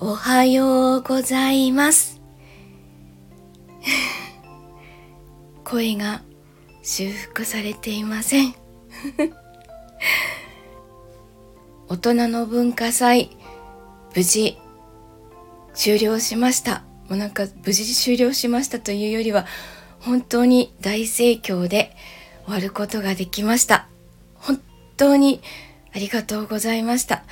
おはようございます。声が修復されていません。大人の文化祭無事終了しました。もうなんか無事終了しましたというよりは本当に大盛況で終わることができました。本当にありがとうございました。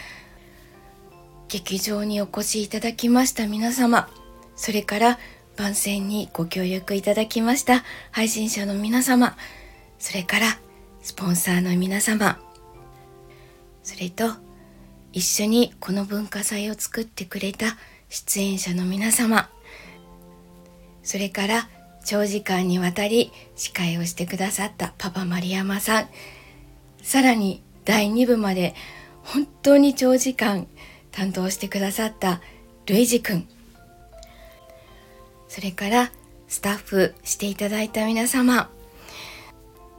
劇場にお越しいただきました皆様それから番宣にご協力いただきました配信者の皆様それからスポンサーの皆様それと一緒にこの文化祭を作ってくれた出演者の皆様それから長時間にわたり司会をしてくださったパパ丸山さんさらに第2部まで本当に長時間担当してくださったルイジ君。それからスタッフしていただいた皆様。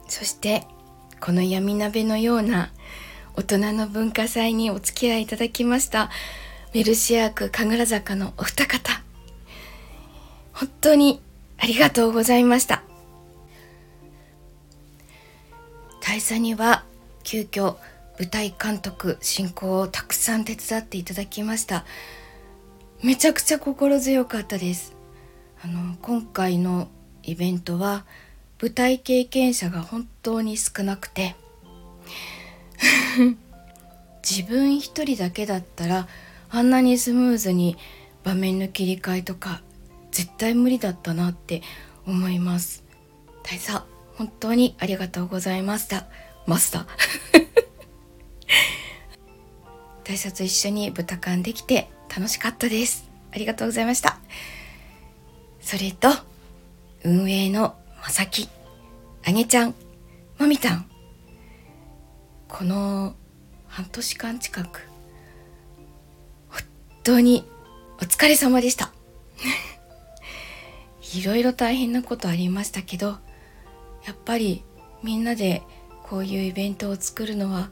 そしてこの闇鍋のような大人の文化祭にお付き合いいただきましたメルシア区神楽坂のお二方。本当にありがとうございました。大佐には急遽舞台監督進行をたくさん手伝っていただきました。めちゃくちゃ心強かったです。あの今回のイベントは舞台経験者が本当に少なくて。自分一人だけだったらあんなにスムーズに場面の切り替えとか絶対無理だったなって思います。大佐本当にありがとうございました。マスター。大佐と一緒に豚缶できて楽しかったです。ありがとうございました。それと運営のまさきあげちゃんまみたん。この半年間近く本当にお疲れ様でした。いろいろ大変なことありましたけどやっぱりみんなでこういうイベントを作るのは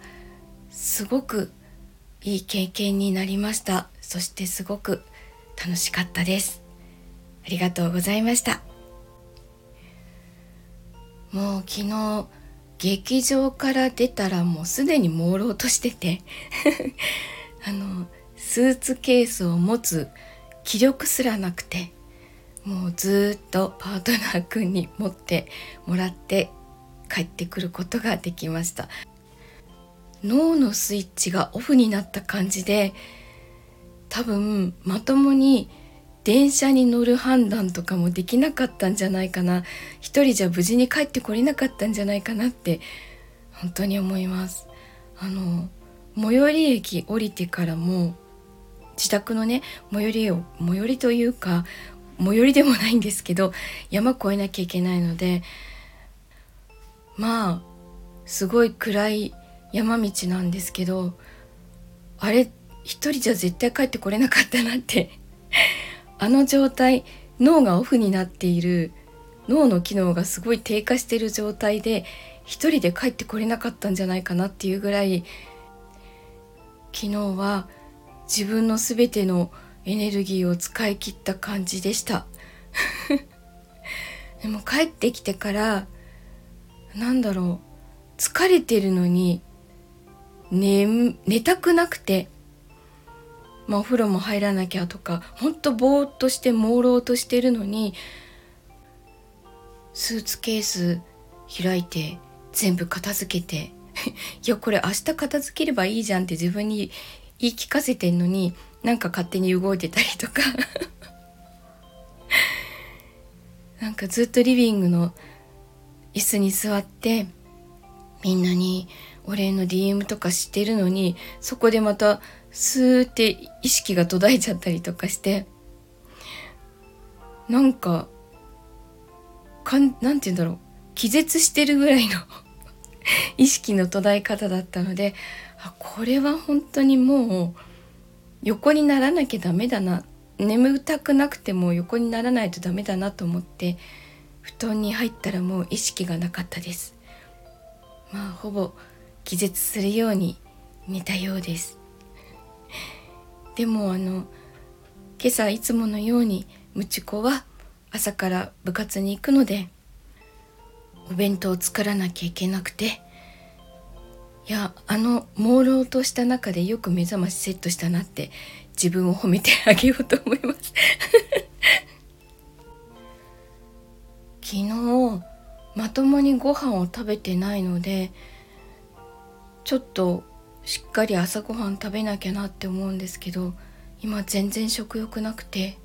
すごくいい経験になりました。そしてすごく楽しかったです。ありがとうございました。もう昨日劇場から出たらもうすでに朦朧としてて。あのスーツケースを持つ気力すらなくてもうずっとパートナーくんに持ってもらって帰ってくることができました。脳のスイッチがオフになった感じで多分まともに電車に乗る判断とかもできなかったんじゃないかな。一人じゃ無事に帰ってこれなかったんじゃないかなって本当に思います。あの最寄り駅降りてからも自宅のね最寄りを最寄りというか最寄りでもないんですけど山越えなきゃいけないのでまあすごい暗い山道なんですけどあれ一人じゃ絶対帰ってこれなかったなって。あの状態脳がオフになっている脳の機能がすごい低下している状態で一人で帰ってこれなかったんじゃないかなっていうぐらい昨日は自分の全てのエネルギーを使い切った感じでした。でも帰ってきてからなんだろう。疲れてるのに寝寝たくなくて、まあ、お風呂も入らなきゃとかほんとぼーっとして朦朧としてるのにスーツケース開いて全部片付けて いやこれ明日片付ければいいじゃんって自分に言い聞かせてんのになんか勝手に動いてたりとか。なんかずっとリビングの椅子に座ってみんなにお礼の DM とかしてるのにそこでまたスーって意識が途絶えちゃったりとかしてなんかかんなんて言うんだろう。気絶してるぐらいの 意識の途絶え方だったのであこれは本当にもう横にならなきゃダメだな。眠たくなくても横にならないとダメだなと思って布団に入ったらもう意識がなかったです。まあほぼ気絶するように寝たようです。でもあの今朝いつものようにムチ子は朝から部活に行くのでお弁当を作らなきゃいけなくていやあの朦朧とした中でよく目覚ましセットしたなって自分を褒めてあげようと思います。昨日まともにご飯を食べてないのでちょっとしっかり朝ごはん食べなきゃなって思うんですけど今全然食欲なくて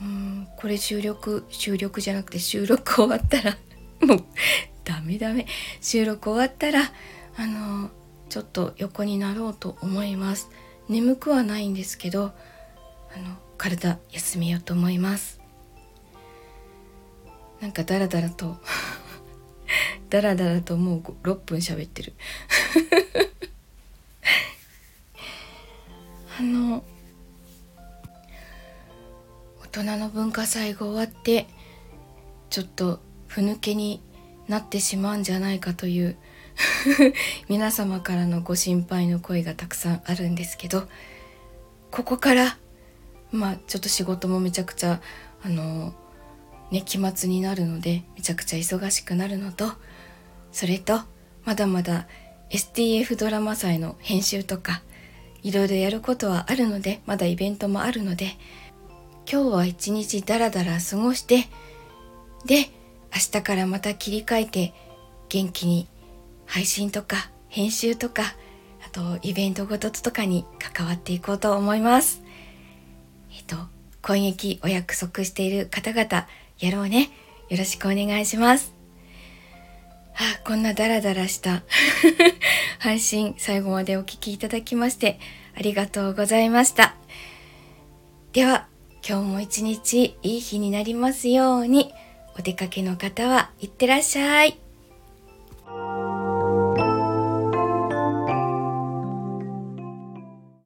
うんこれ収録収録じゃなくて収録終わったら もうダメダメ。収録終わったらあのちょっと横になろうと思います。眠くはないんですけどあの体休めようと思います。なんかダラダラと ダラダラともう6分喋ってる。あの大人の文化祭が終わってちょっとふぬけになってしまうんじゃないかという 皆様からのご心配の声がたくさんあるんですけどここからまあちょっと仕事もめちゃくちゃあのね期末になるのでめちゃくちゃ忙しくなるのとそれとまだまだ STF ドラマ祭の編集とかいろいろやることはあるのでまだイベントもあるので今日は一日ダラダラ過ごしてで明日からまた切り替えて元気に配信とか編集とかあとイベントごととかに関わっていこうと思います。えっと攻撃お約束している方々やろうね。よろしくお願いします。あこんなダラダラした 配信最後までお聴きいただきましてありがとうございました。では今日も一日いい日になりますようにお出かけの方はいってらっしゃい。